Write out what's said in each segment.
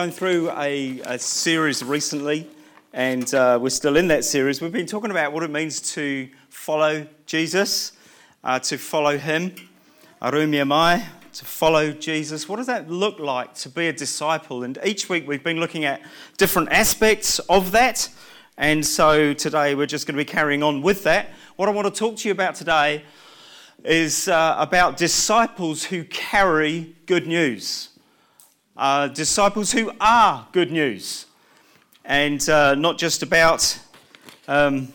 Going through a, a series recently, and uh, we're still in that series. We've been talking about what it means to follow Jesus, uh, to follow Him, Arumiamai, to follow Jesus. What does that look like to be a disciple? And each week we've been looking at different aspects of that. And so today we're just going to be carrying on with that. What I want to talk to you about today is uh, about disciples who carry good news uh, disciples who are good news. And uh, not just about, um,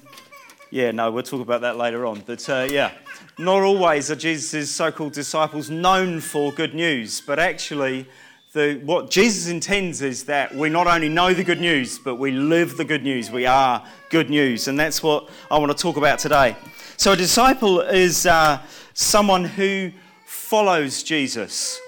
yeah, no, we'll talk about that later on. But uh, yeah, not always are Jesus' so called disciples known for good news, but actually, the, what Jesus intends is that we not only know the good news, but we live the good news. We are good news. And that's what I want to talk about today. So, a disciple is uh, someone who follows Jesus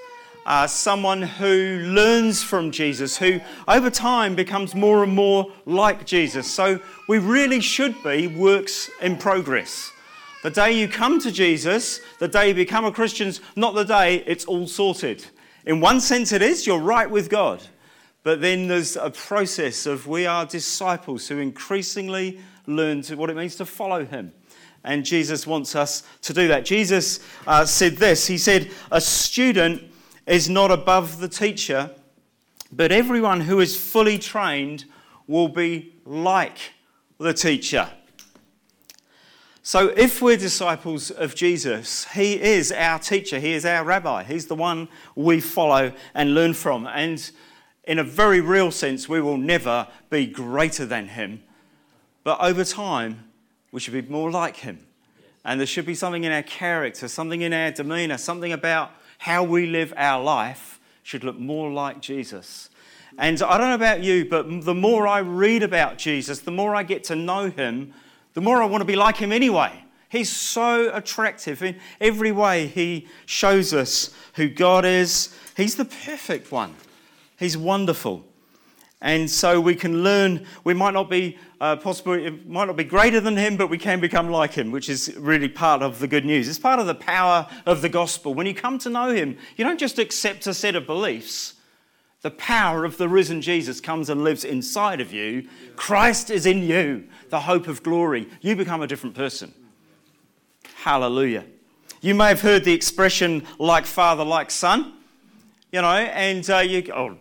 uh, someone who learns from Jesus, who over time becomes more and more like Jesus. So we really should be works in progress. The day you come to Jesus, the day you become a Christian, not the day it's all sorted. In one sense, it is, you're right with God. But then there's a process of we are disciples who increasingly learn to what it means to follow Him. And Jesus wants us to do that. Jesus uh, said this He said, A student is not above the teacher, but everyone who is fully trained will be like the teacher. So, if we're disciples of Jesus, He is our teacher, He is our rabbi, He's the one we follow and learn from. And in a very real sense, we will never be greater than Him. But over time, we should be more like Him. And there should be something in our character, something in our demeanor, something about how we live our life should look more like Jesus. And I don't know about you, but the more I read about Jesus, the more I get to know him, the more I want to be like him anyway. He's so attractive. In every way, he shows us who God is. He's the perfect one, he's wonderful. And so we can learn, we might not be uh, possibly, it might not be greater than him, but we can become like him, which is really part of the good news. It's part of the power of the gospel. When you come to know him, you don't just accept a set of beliefs. The power of the risen Jesus comes and lives inside of you. Christ is in you, the hope of glory. You become a different person. Hallelujah. You may have heard the expression like father, like son you know, and uh, you, oh,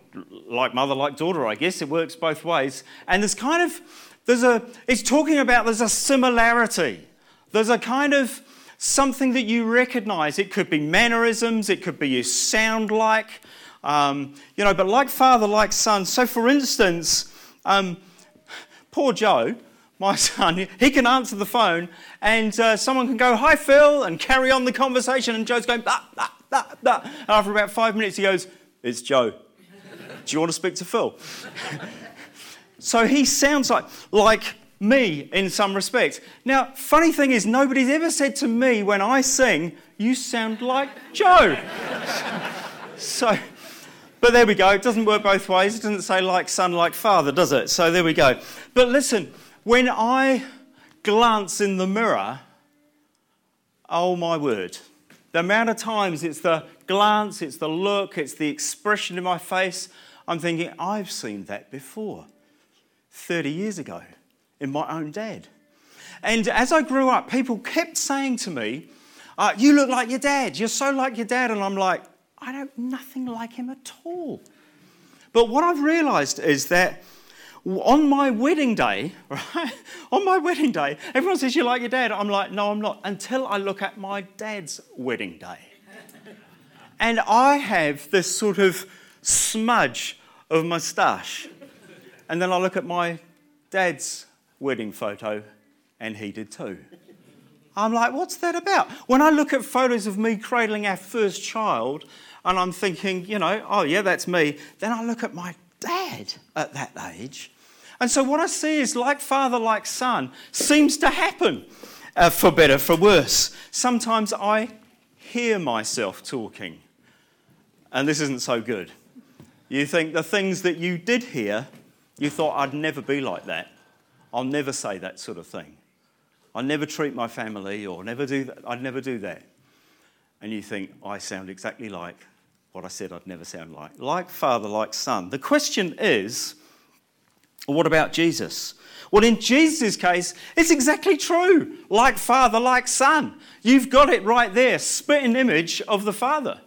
like mother, like daughter, I guess it works both ways. And there's kind of, there's a, it's talking about there's a similarity. There's a kind of something that you recognize. It could be mannerisms, it could be you sound like, um, you know, but like father, like son. So, for instance, um, poor Joe, my son, he can answer the phone and uh, someone can go, Hi, Phil, and carry on the conversation, and Joe's going, that, that. And after about five minutes, he goes, It's Joe. Do you want to speak to Phil? so he sounds like, like me in some respects. Now, funny thing is, nobody's ever said to me when I sing, You sound like Joe. so, but there we go. It doesn't work both ways. It doesn't say like son, like father, does it? So there we go. But listen, when I glance in the mirror, oh my word, the amount of times it's the glance, it's the look, it's the expression in my face, I'm thinking, I've seen that before 30 years ago in my own dad. And as I grew up, people kept saying to me, uh, You look like your dad. You're so like your dad. And I'm like, I don't, nothing like him at all. But what I've realized is that on my wedding day, right? On my wedding day, everyone says you like your dad. I'm like, no, I'm not. Until I look at my dad's wedding day. And I have this sort of smudge of moustache. And then I look at my dad's wedding photo, and he did too. I'm like, what's that about? When I look at photos of me cradling our first child, and I'm thinking, you know, oh yeah, that's me. Then I look at my dad at that age, and so what I see is like father, like son, seems to happen uh, for better, for worse. Sometimes I hear myself talking, and this isn't so good. You think the things that you did hear, you thought, I'd never be like that. I'll never say that sort of thing. I'll never treat my family or never do that. I'd never do that. And you think, I sound exactly like what I said I'd never sound like. Like Father, like Son. The question is, what about Jesus? Well, in Jesus' case, it's exactly true. Like Father, like Son. You've got it right there, spitting image of the Father.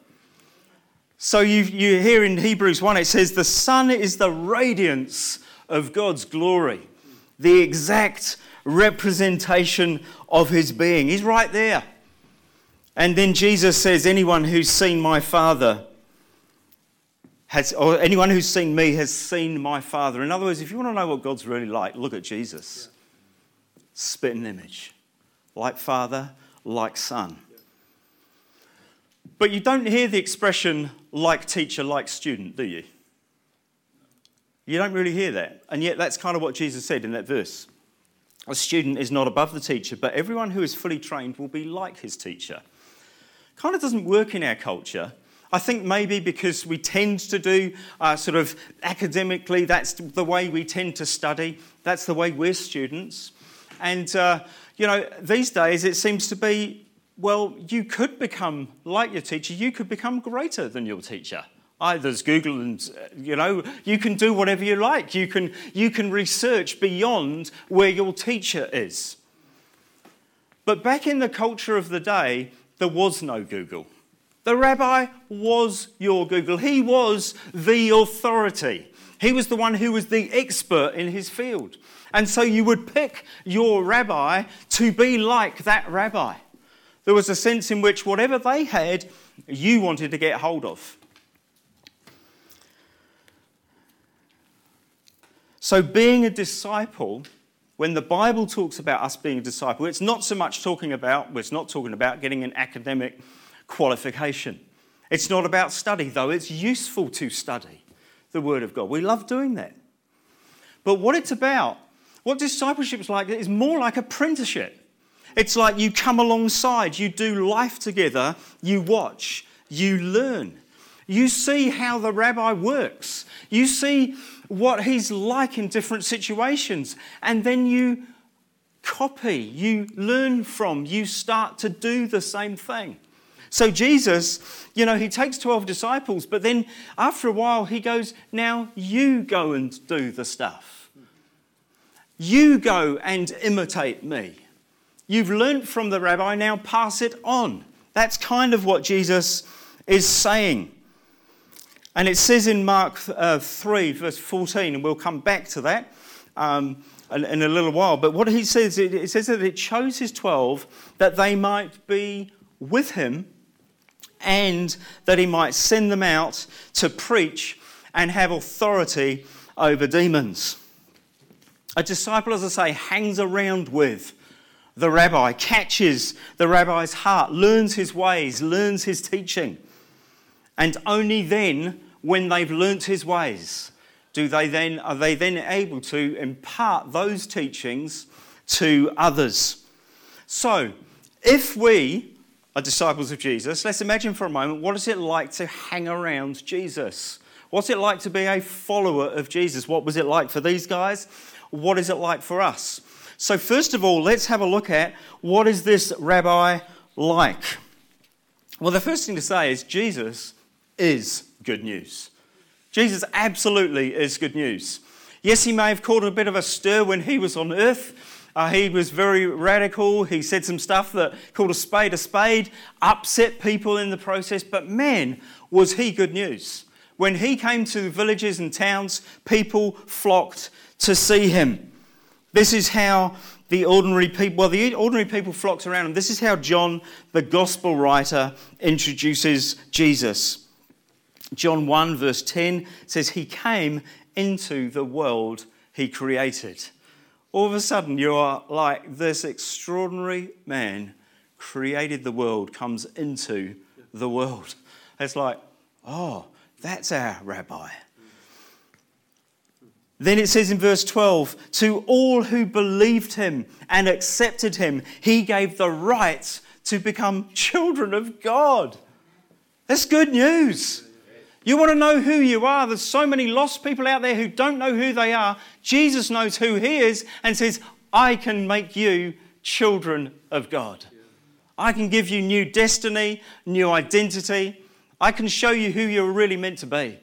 So you, you hear in Hebrews 1, it says, The Son is the radiance of God's glory, the exact representation of his being. He's right there. And then Jesus says, Anyone who's seen my Father has, or anyone who's seen me has seen my Father. In other words, if you want to know what God's really like, look at Jesus. Yeah. Spit image. Like Father, like Son. But you don't hear the expression like teacher, like student, do you? You don't really hear that. And yet, that's kind of what Jesus said in that verse. A student is not above the teacher, but everyone who is fully trained will be like his teacher. Kind of doesn't work in our culture. I think maybe because we tend to do uh, sort of academically, that's the way we tend to study, that's the way we're students. And, uh, you know, these days it seems to be well, you could become like your teacher, you could become greater than your teacher. There's Google, and you know, you can do whatever you like. You can, you can research beyond where your teacher is. But back in the culture of the day, there was no Google. The rabbi was your Google. He was the authority. He was the one who was the expert in his field. And so you would pick your rabbi to be like that rabbi. There was a sense in which whatever they had, you wanted to get hold of. So, being a disciple, when the Bible talks about us being a disciple, it's not so much talking about, it's not talking about getting an academic qualification. It's not about study, though it's useful to study the Word of God. We love doing that. But what it's about, what discipleship is like, is more like apprenticeship. It's like you come alongside, you do life together, you watch, you learn. You see how the rabbi works. You see what he's like in different situations. And then you copy, you learn from, you start to do the same thing. So Jesus, you know, he takes 12 disciples, but then after a while he goes, Now you go and do the stuff. You go and imitate me. You've learnt from the rabbi, now pass it on. That's kind of what Jesus is saying. And it says in Mark uh, 3, verse 14, and we'll come back to that um, in, in, a little while. But what he says, it, it says that it chose his 12 that they might be with him and that he might send them out to preach and have authority over demons. A disciple, as I say, hangs around with the rabbi, catches the rabbi's heart, learns his ways, learns his teaching. And only then, when they've learnt his ways, do they then, are they then able to impart those teachings to others. So, if we are disciples of Jesus, let's imagine for a moment what is it like to hang around Jesus? What's it like to be a follower of Jesus? What was it like for these guys? What is it like for us? So, first of all, let's have a look at what is this rabbi like? Well, the first thing to say is Jesus is good news. Jesus absolutely is good news. Yes, he may have caused a bit of a stir when he was on earth. Uh, he was very radical. He said some stuff that called a spade a spade, upset people in the process. But man, was he good news. When he came to villages and towns, people flocked to see him. This is how the ordinary people, well, the ordinary people flocked around him. This is how John, the gospel writer, introduces Jesus. John 1, verse 10 says, He came into the world he created. All of a sudden, you are like this extraordinary man created the world, comes into the world. It's like, oh, that's our rabbi. Then it says in verse 12, to all who believed him and accepted him, he gave the right to become children of God. That's good news. You want to know who you are? There's so many lost people out there who don't know who they are. Jesus knows who he is and says, I can make you children of God. I can give you new destiny, new identity. I can show you who you're really meant to be.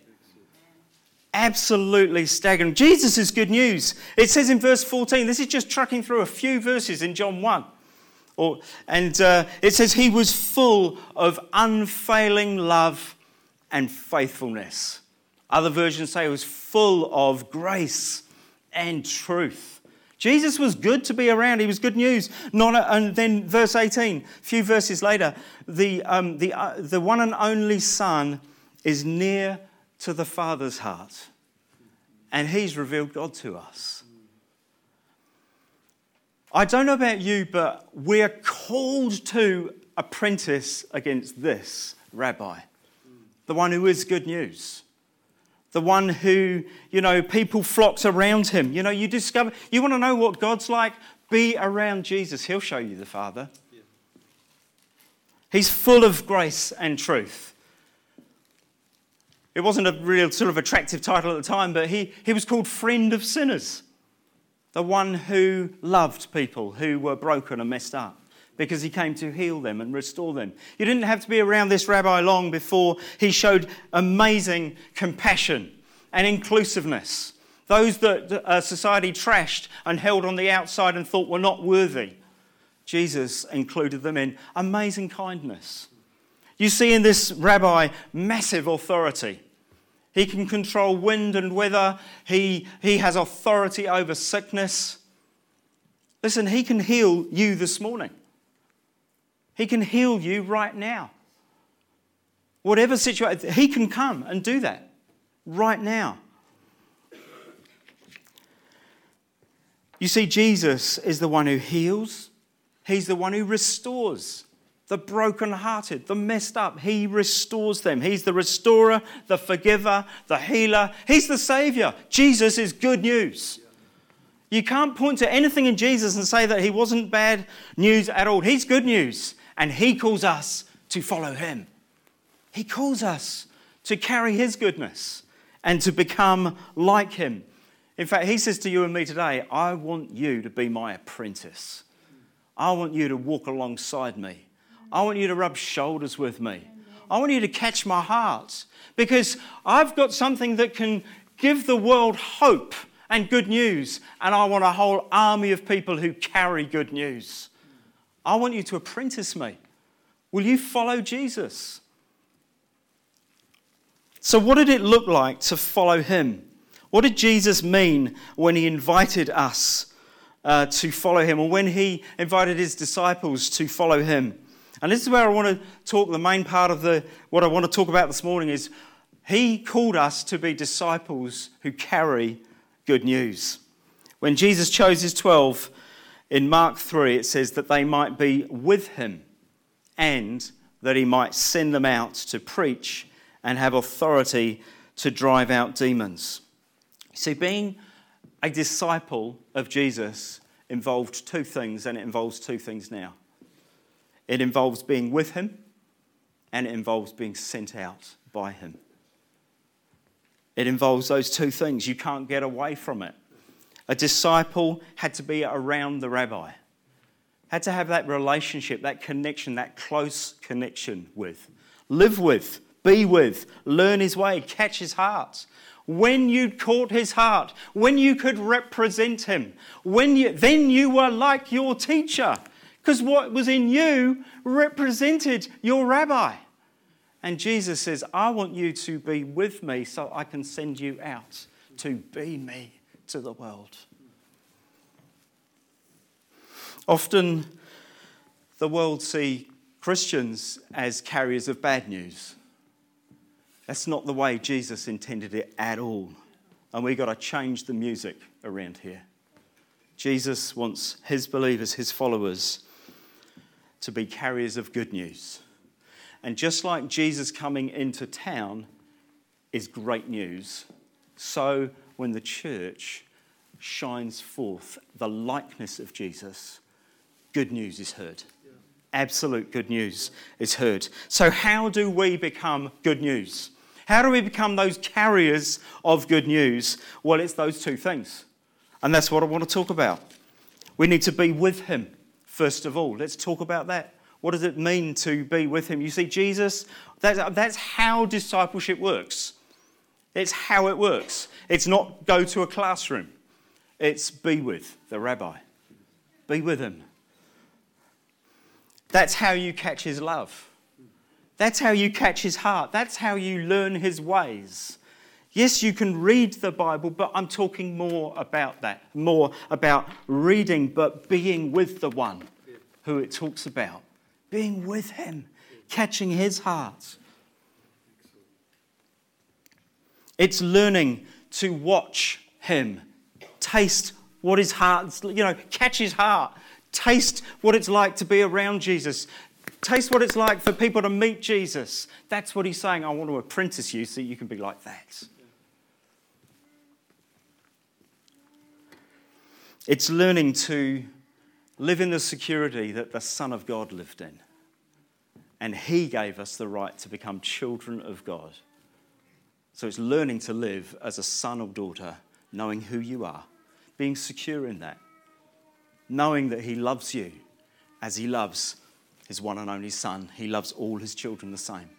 Absolutely staggering. Jesus is good news. It says in verse 14, this is just trucking through a few verses in John 1. Or, and uh, it says, He was full of unfailing love and faithfulness. Other versions say it was full of grace and truth. Jesus was good to be around. He was good news. Not a, and then verse 18, a few verses later, the, um, the, uh, the one and only Son is near to the Father's heart. And He's revealed God to us. I don't know about you, but we're called to apprentice against this rabbi, the one who is good news the one who, you know, people flocked around him. You know, you discover, you want to know what God's like? Be around Jesus. He'll show you the Father. Yeah. He's full of grace and truth. It wasn't a real sort of attractive title at the time, but he, he was called Friend of Sinners, the one who loved people who were broken and messed up because he came to heal them and restore them. You didn't have to be around this rabbi long before he showed amazing compassion and inclusiveness. Those that uh, society trashed and held on the outside and thought were not worthy, Jesus included them in amazing kindness. You see in this rabbi massive authority. He can control wind and weather, he, he has authority over sickness. Listen, he can heal you this morning. He can heal you right now. Whatever situation, He can come and do that right now. You see, Jesus is the one who heals, He's the one who restores the brokenhearted, the messed up. He restores them. He's the restorer, the forgiver, the healer. He's the savior. Jesus is good news. You can't point to anything in Jesus and say that he wasn't bad news at all. He's good news and He calls us to follow Him. He calls us to carry His goodness and to become like Him. In fact, He says to you and me today, I want you to be my apprentice. I want you to walk alongside me. I want you to rub shoulders with me. I want you to catch my heart because I've got something that can give the world hope and good news, and I want a whole army of people who carry good news. I want you to apprentice me. Will you follow Jesus? So, what did it look like to follow him? What did Jesus mean when he invited us uh, to follow him, or when he invited his disciples to follow him? And this is where I want to talk. The main part of the, what I want to talk about this morning is he called us to be disciples who carry good news. When Jesus chose his 12, in Mark 3, it says that they might be with him and that he might send them out to preach and have authority to drive out demons. See, being a disciple of Jesus involved two things, and it involves two things now it involves being with him, and it involves being sent out by him. It involves those two things. You can't get away from it. A disciple had to be around the rabbi, had to have that relationship, that connection, that close connection with, live with, be with, learn his way, catch his heart. When you caught his heart, when you could represent him, when you, then you were like your teacher, because what was in you represented your rabbi. And Jesus says, I want you to be with me so I can send you out to be me to the world. Often, the world see Christians as carriers of bad news. That's not the way Jesus intended it at all. And we've got to change the music around here. Jesus wants his believers, his followers, to be carriers of good news. And just like Jesus coming into town is great news, so when the church shines forth the likeness of Jesus, good news is heard. Absolute good news is heard. So, how do we become good news? How do we become those carriers of good news? Well, it's those two things. And that's what I want to talk about. We need to be with Him, first of all. Let's talk about that. What does it mean to be with him? You see, Jesus, that's, that's how discipleship works. It's how it works. It's not go to a classroom, it's be with the rabbi, be with him. That's how you catch his love. That's how you catch his heart. That's how you learn his ways. Yes, you can read the Bible, but I'm talking more about that, more about reading, but being with the one who it talks about, being with him, catching his heart. It's learning to watch him, taste what his heart, you know, catch his heart, taste what it's like to be around Jesus, taste what it's like for people to meet Jesus. That's what he's saying. I want to apprentice you so you can be like that. It's learning to live in the security that the Son of God lived in. And He gave us the right to become children of God. So it's learning to live as a son or daughter, knowing who you are, being secure in that, knowing that He loves you as He loves His one and only Son. He loves all His children the same.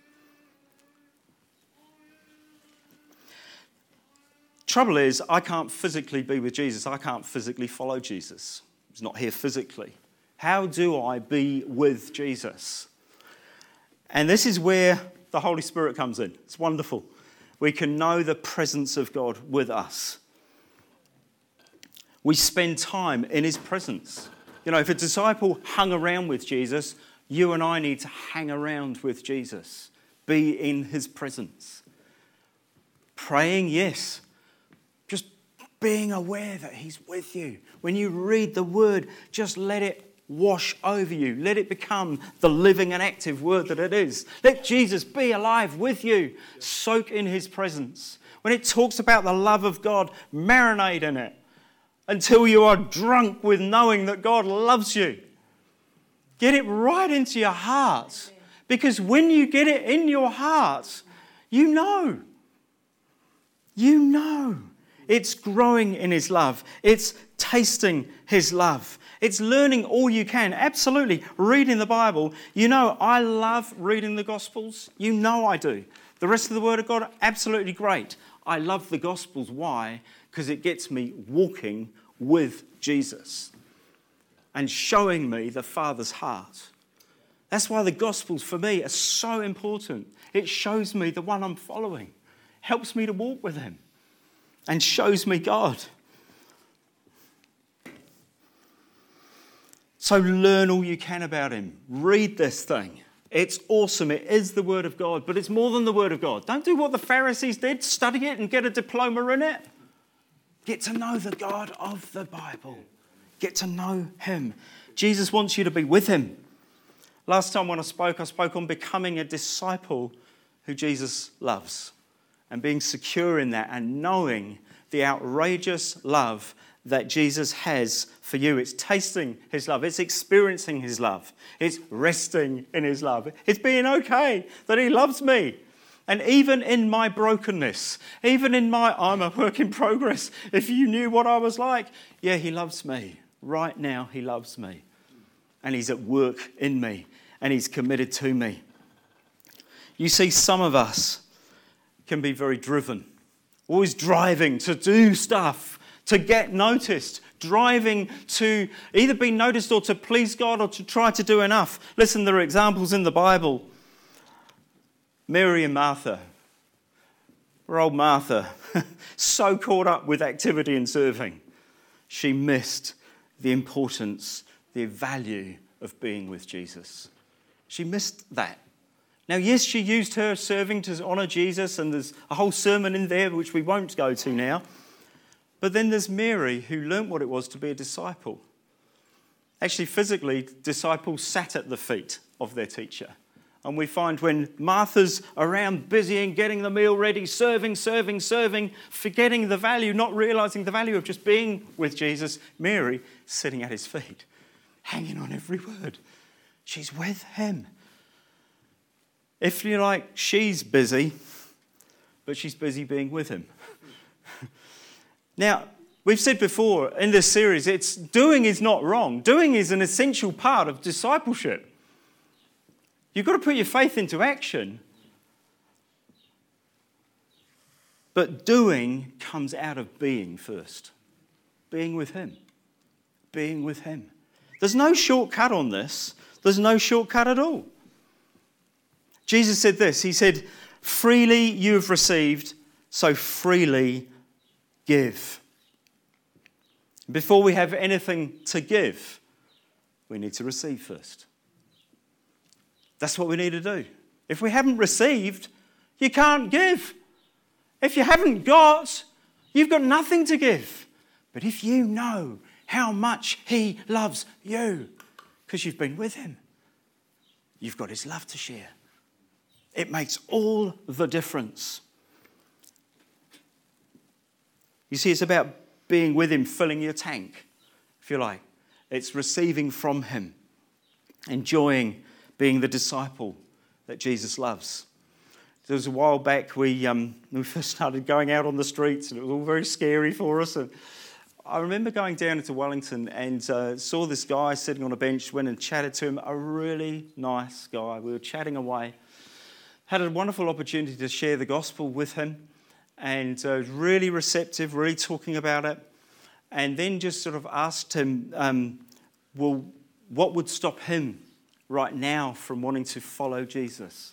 Trouble is, I can't physically be with Jesus. I can't physically follow Jesus. He's not here physically. How do I be with Jesus? And this is where the Holy Spirit comes in. It's wonderful. We can know the presence of God with us. We spend time in his presence. You know, if a disciple hung around with Jesus, you and I need to hang around with Jesus, be in his presence. Praying, yes Just being aware that He's with you. When you read the Word, just let it wash over you. Let it become the living and active Word that it is. Let Jesus be alive with you. Soak in His presence. When it talks about the love of God, marinate in it until you are drunk with knowing that God loves you. Get it right into your heart. Because when you get it in your heart, you know. You know. It's growing in His love. It's tasting His love. It's learning all you can. Absolutely. Reading the Bible. You know, I love reading the Gospels. You know I do. The rest of the Word of God, absolutely great. I love the Gospels. Why? Because it gets me walking with Jesus and showing me the Father's heart. That's why the Gospels for me are so important. It shows me the one I'm following, helps me to walk with Him and shows me God. So learn all you can about Him. Read this thing. It's awesome. It is the Word of God, but it's more than the Word of God. Don't do what the Pharisees did study it and get a diploma in it. Get to know the God of the Bible. Get to know Him. Jesus wants you to be with Him. Last time when I spoke, I spoke on becoming a disciple who Jesus loves and being secure in that and knowing the outrageous love that Jesus has for you. It's tasting his love, it's experiencing his love, it's resting in his love, it's being okay that he loves me. And even in my brokenness, even in my, I'm a work in progress, if you knew what I was like, yeah, he loves me. Right now, he loves me. And he's at work in me, and he's committed to me. You see, some of us, can be very driven, always driving to do stuff, to get noticed, driving to either be noticed or to please God or to try to do enough. Listen, there are examples in the Bible. Mary and Martha. Poor old Martha, so caught up with activity and serving, she missed the importance, the value of being with Jesus. She missed that. Now, yes, she used her serving to honour Jesus, and there's a whole sermon in there which we won't go to now. But then there's Mary, who learnt what it was to be a disciple. Actually, physically, disciples sat at the feet of their teacher. And we find when Martha's around busy and getting the meal ready, serving, serving, serving, forgetting the value, not realizing the value of just being with Jesus, Mary sitting at his feet, hanging on every word. She's with him. If you like, she's busy, but she's busy being with him. now, we've said before in this series, it's doing is not wrong. Doing is an essential part of discipleship. You've got to put your faith into action. But doing comes out of being first. Being with Him. Being with Him. There's no shortcut on this. There's no shortcut at all. Jesus said this He said, Freely you have received, so freely give. Before we have anything to give, we need to receive first. That's what we need to do. If we haven't received, you can't give. If you haven't got, you've got nothing to give. But if you know how much He loves you, because you've been with Him, you've got His love to share. It makes all the difference. You see, it's about being with Him, filling your tank, if you like. It's receiving from Him, enjoying being the disciple that Jesus loves. There was a while back we, um, we first started going out on the streets, and it was all very scary for us. And I remember going down into Wellington and uh, saw this guy sitting on a bench, went and chatted to him, a really nice guy. We were chatting away. Had a wonderful opportunity to share the gospel with him and uh, really receptive, really talking about it. And then just sort of asked him, um, well, what would stop him right now from wanting to follow Jesus?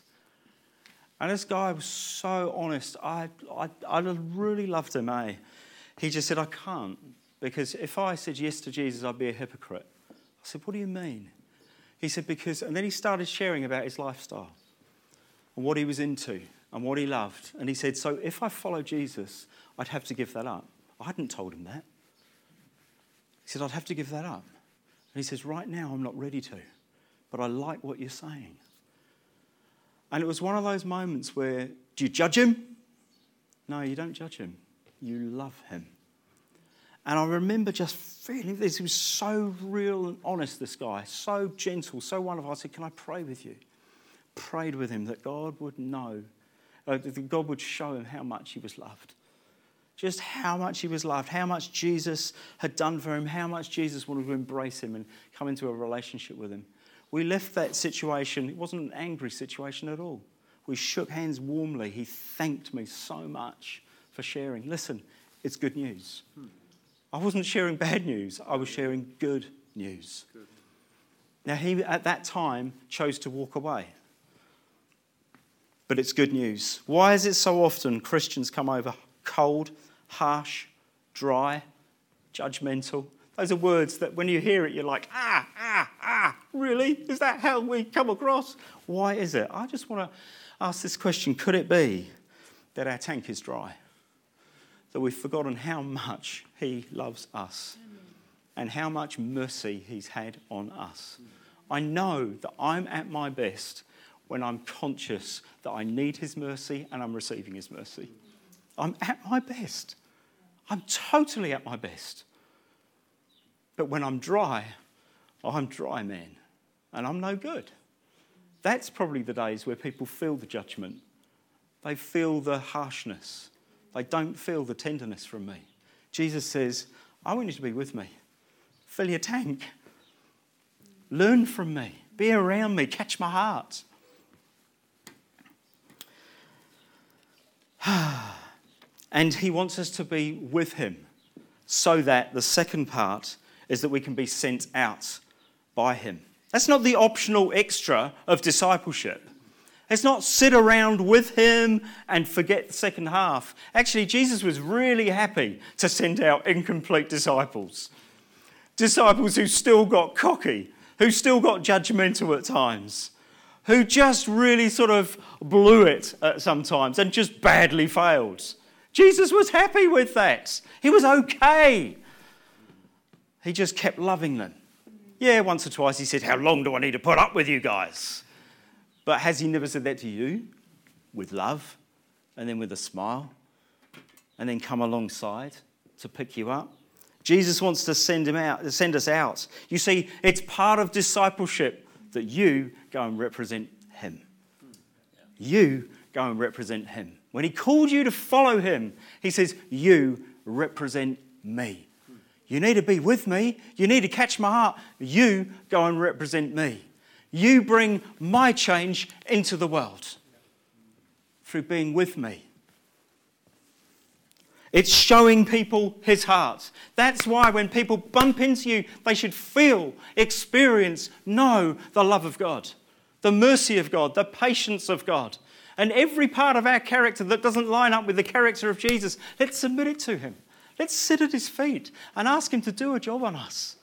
And this guy was so honest. I, I, I really loved him, eh? He just said, I can't, because if I said yes to Jesus, I'd be a hypocrite. I said, What do you mean? He said, Because, and then he started sharing about his lifestyle and what he was into and what he loved. And he said, So if I follow Jesus, I'd have to give that up. I hadn't told him that. He said, I'd have to give that up. And he says, Right now, I'm not ready to, but I like what you're saying. And it was one of those moments where, do you judge him? No, you don't judge him. You love him. And I remember just feeling this. He was so real and honest, this guy, so gentle, so wonderful. I said, Can I pray with you? Prayed with him that God would know uh, that God would show him how much he was loved. Just how much he was loved, how much Jesus had done for him, how much Jesus wanted to embrace him and come into a relationship with him. We left that situation, it wasn't an angry situation at all. We shook hands warmly. He thanked me so much for sharing. Listen, it's good news. I wasn't sharing bad news, I was sharing good news. Good. Now, he at that time chose to walk away but it's good news. Why is it so often Christians come over cold, harsh, dry, judgmental? Those are words that when you hear it, you're like, ah, ah, ah, really? Is that how we come across? Why is it? I just want to ask this question could it be that our tank is dry? That we've forgotten how much He loves us and how much mercy He's had on us? I know that I'm at my best when I'm conscious that I need His mercy and I'm receiving His mercy. I'm at my best. I'm totally at my best. But when I'm dry, I'm dry, man, and I'm no good. That's probably the days where people feel the judgment. They feel the harshness. They don't feel the tenderness from me. Jesus says, I want you to be with me. Fill your tank. Learn from me. Be around me. Catch my heart. and he wants us to be with him so that the second part is that we can be sent out by him. That's not the optional extra of discipleship. It's not sit around with him and forget the second half. Actually, Jesus was really happy to send out incomplete disciples. Disciples who still got cocky, who still got judgmental at times, who just really sort of blew it at sometimes and just badly failed. Jesus was happy with that. He was okay. He just kept loving them. Yeah, once or twice he said, How long do I need to put up with you guys? But has he never said that to you? With love and then with a smile and then come alongside to pick you up? Jesus wants to send him out, send us out. You see, it's part of discipleship that you go and represent Him. You go and represent Him. When He called you to follow Him, He says, You represent me. You need to be with me. You need to catch my heart. You go and represent me. You bring my change into the world through being with me. It's showing people his heart. That's why when people bump into you, they should feel, experience, know the love of God, the mercy of God, the patience of God. And every part of our character that doesn't line up with the character of Jesus, let's submit it to him. Let's sit at his feet and ask him to do a job on us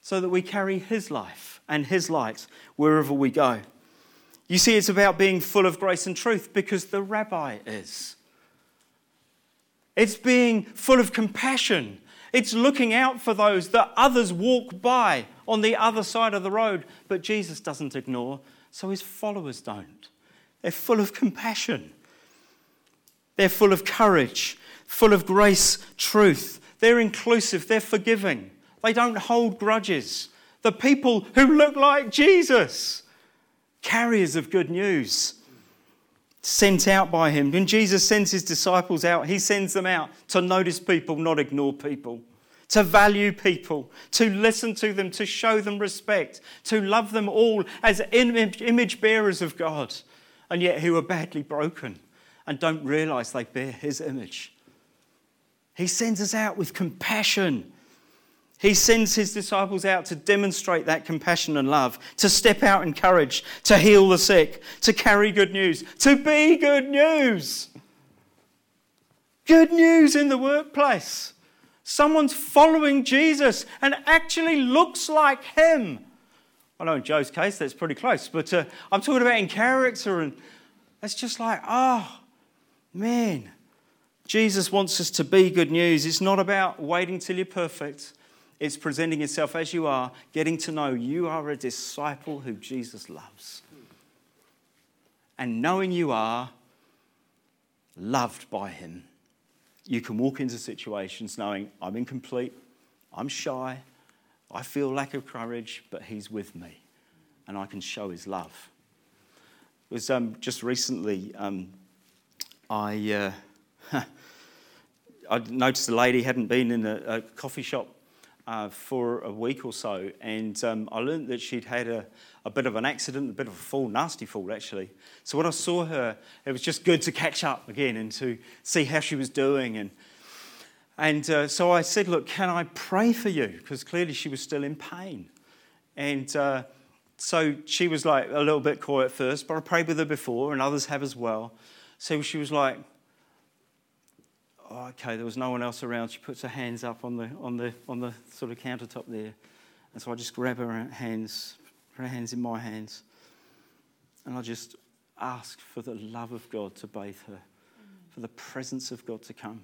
so that we carry his life and his light wherever we go. You see, it's about being full of grace and truth because the rabbi is. It's being full of compassion. It's looking out for those that others walk by on the other side of the road, but Jesus doesn't ignore, so his followers don't. They're full of compassion. They're full of courage, full of grace, truth. They're inclusive, they're forgiving. They don't hold grudges. The people who look like Jesus, carriers of good news sent out by him. When Jesus sends his disciples out, he sends them out to notice people, not ignore people, to value people, to listen to them, to show them respect, to love them all as image bearers of God, and yet who are badly broken and don't realize they bear his image. He sends us out with compassion he sends his disciples out to demonstrate that compassion and love, to step out in courage, to heal the sick, to carry good news, to be good news. Good news in the workplace. Someone's following Jesus and actually looks like him. I know in Joe's case that's pretty close, but uh, I'm talking about in character, and it's just like, oh, man. Jesus wants us to be good news. It's not about waiting till you're perfect. It's presenting yourself as you are, getting to know you are a disciple who Jesus loves. And knowing you are loved by Him, you can walk into situations knowing I'm incomplete, I'm shy, I feel lack of courage, but He's with me and I can show His love. It was um, just recently, um, I, uh, I noticed a lady hadn't been in a, a coffee shop uh, for a week or so, and um, I learned that she'd had a, a bit of an accident, a bit of a fall, nasty fall actually. So when I saw her, it was just good to catch up again and to see how she was doing. And, and uh, so I said, Look, can I pray for you? Because clearly she was still in pain. And uh, so she was like a little bit quiet at first, but I prayed with her before, and others have as well. So she was like, oh, okay, there was no one else around. She puts her hands up on the, on the, on the sort of countertop there. And so I just grab her hands, her hands in my hands, and I just ask for the love of God to bathe her, for the presence of God to come.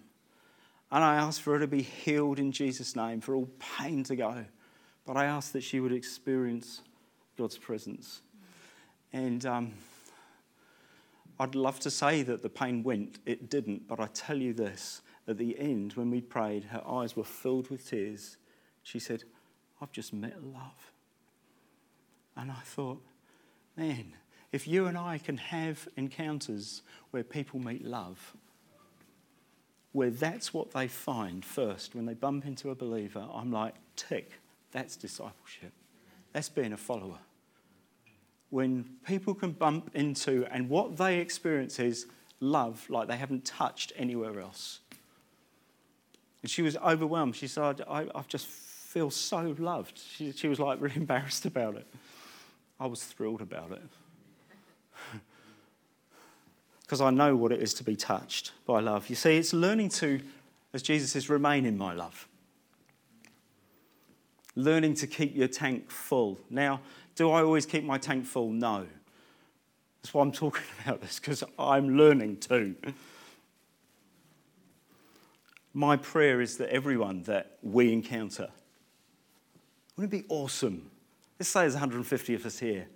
And I ask for her to be healed in Jesus' name, for all pain to go. But I ask that she would experience God's presence. And um, I'd love to say that the pain went. It didn't. But I tell you this at the end, when we prayed, her eyes were filled with tears. She said, I've just met love. And I thought, man, if you and I can have encounters where people meet love, where that's what they find first when they bump into a believer, I'm like, tick, that's discipleship. That's being a follower when people can bump into and what they experience is love like they haven't touched anywhere else. And she was overwhelmed. She said, I, I just feel so loved. She, she was like really embarrassed about it. I was thrilled about it. Because I know what it is to be touched by love. You see, it's learning to, as Jesus says, remain in my love. Learning to keep your tank full. Now, do I always keep my tank full? No. That's why I'm talking about this, because I'm learning too. My prayer is that everyone that we encounter, wouldn't it be awesome? Let's say there's 150 of us here.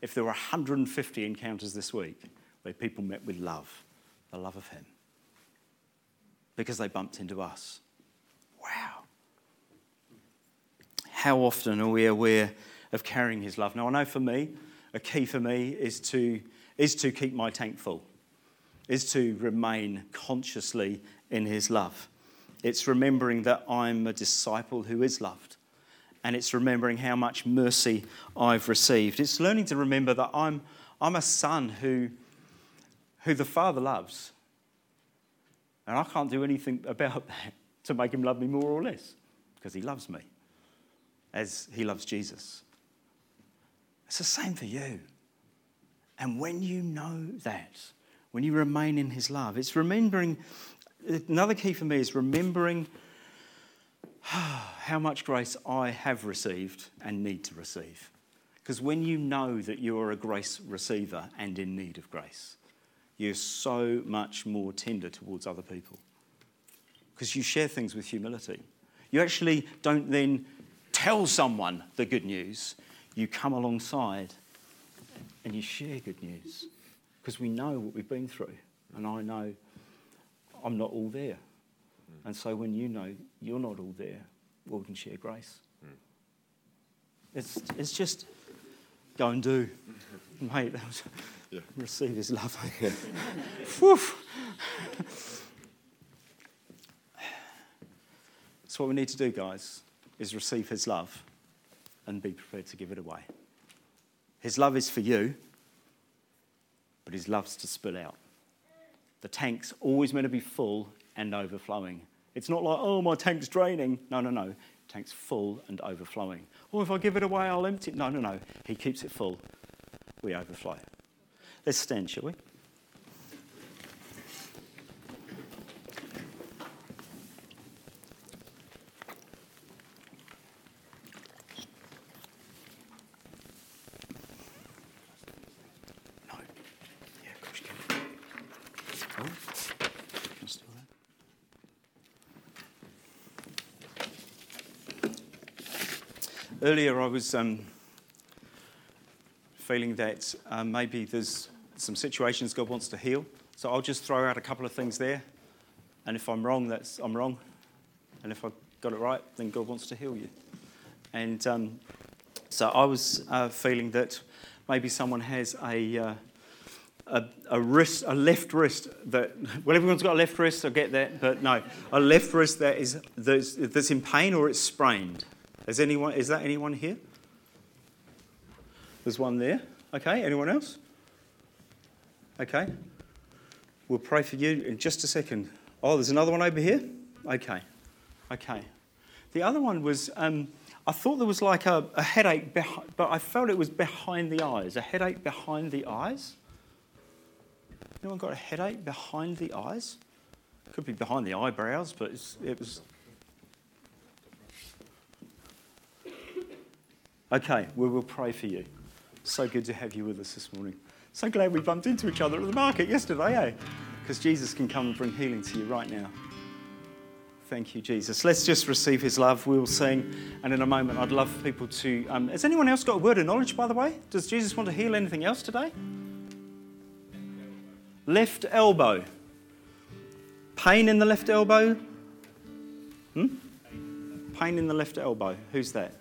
If there were 150 encounters this week where people met with love, the love of Him, because they bumped into us. Wow. How often are we aware of carrying his love. Now, I know for me, a key for me is to, is to keep my tank full, is to remain consciously in his love. It's remembering that I'm a disciple who is loved and it's remembering how much mercy I've received. It's learning to remember that I'm, I'm a son who, who the Father loves. And I can't do anything about that to make him love me more or less because he loves me as he loves Jesus. It's the same for you. And when you know that, when you remain in his love, it's remembering. Another key for me is remembering how much grace I have received and need to receive. Because when you know that you are a grace receiver and in need of grace, you're so much more tender towards other people. Because you share things with humility. You actually don't then tell someone the good news, you come alongside and you share good news. Because we know what we've been through. And I know I'm not all there. And so when you know you're not all there, well, we can share grace. Mm. It's, it's just go and do. Mate, that was, yeah. receive his love. so what we need to do, guys, is receive his love and be prepared to give it away. His love is for you, but his love's to spill out. The tank's always meant to be full and overflowing. It's not like, oh, my tank's draining. No, no, no. Tank's full and overflowing. Or oh, if I give it away, I'll empty it. No, no, no. He keeps it full. We overflow. Let's stand, shall we? Earlier I was um, feeling that um, maybe there's some situations God wants to heal. So I'll just throw out a couple of things there. And if I'm wrong, that's I'm wrong. And if I got it right, then God wants to heal you. And um, so I was uh, feeling that maybe someone has a, uh, a, a, wrist, a left wrist that, well, everyone's got a left wrist, I get that, but no, a left wrist that is that's, that's in pain or it's sprained. Is, anyone, is that anyone here? There's one there. Okay, anyone else? Okay. We'll pray for you in just a second. Oh, there's another one over here? Okay. Okay. The other one was um, I thought there was like a, a headache, behind, but I felt it was behind the eyes. A headache behind the eyes? Anyone got a headache behind the eyes? Could be behind the eyebrows, but it was Okay, we will pray for you. So good to have you with us this morning. So glad we bumped into each other at the market yesterday, eh? Because Jesus can come and bring healing to you right now. Thank you, Jesus. Let's just receive his love. We will sing, and in a moment, I'd love for people to. Um, has anyone else got a word of knowledge, by the way? Does Jesus want to heal anything else today? Left elbow. Pain in the left elbow? Hmm? Pain in the left elbow. Who's that?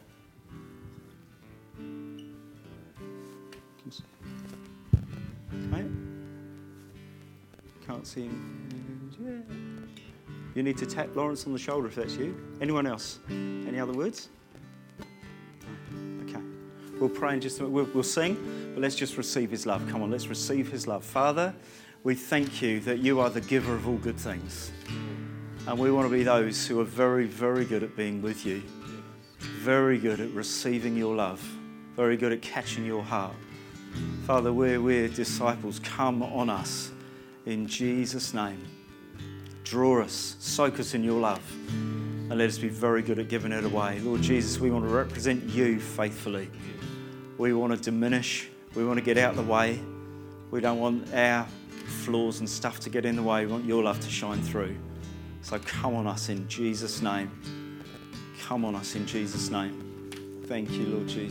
Can't see him. You need to tap Lawrence on the shoulder if that's you. Anyone else? Any other words? Okay. We'll pray in just a minute. We'll, we'll sing, but let's just receive his love. Come on, let's receive his love. Father, we thank you that you are the giver of all good things. And we want to be those who are very, very good at being with you, very good at receiving your love, very good at catching your heart. Father, we're, we're disciples. Come on us in Jesus' name. Draw us, soak us in your love, and let us be very good at giving it away. Lord Jesus, we want to represent you faithfully. We want to diminish, we want to get out of the way. We don't want our flaws and stuff to get in the way. We want your love to shine through. So come on us in Jesus' name. Come on us in Jesus' name. Thank you, Lord Jesus.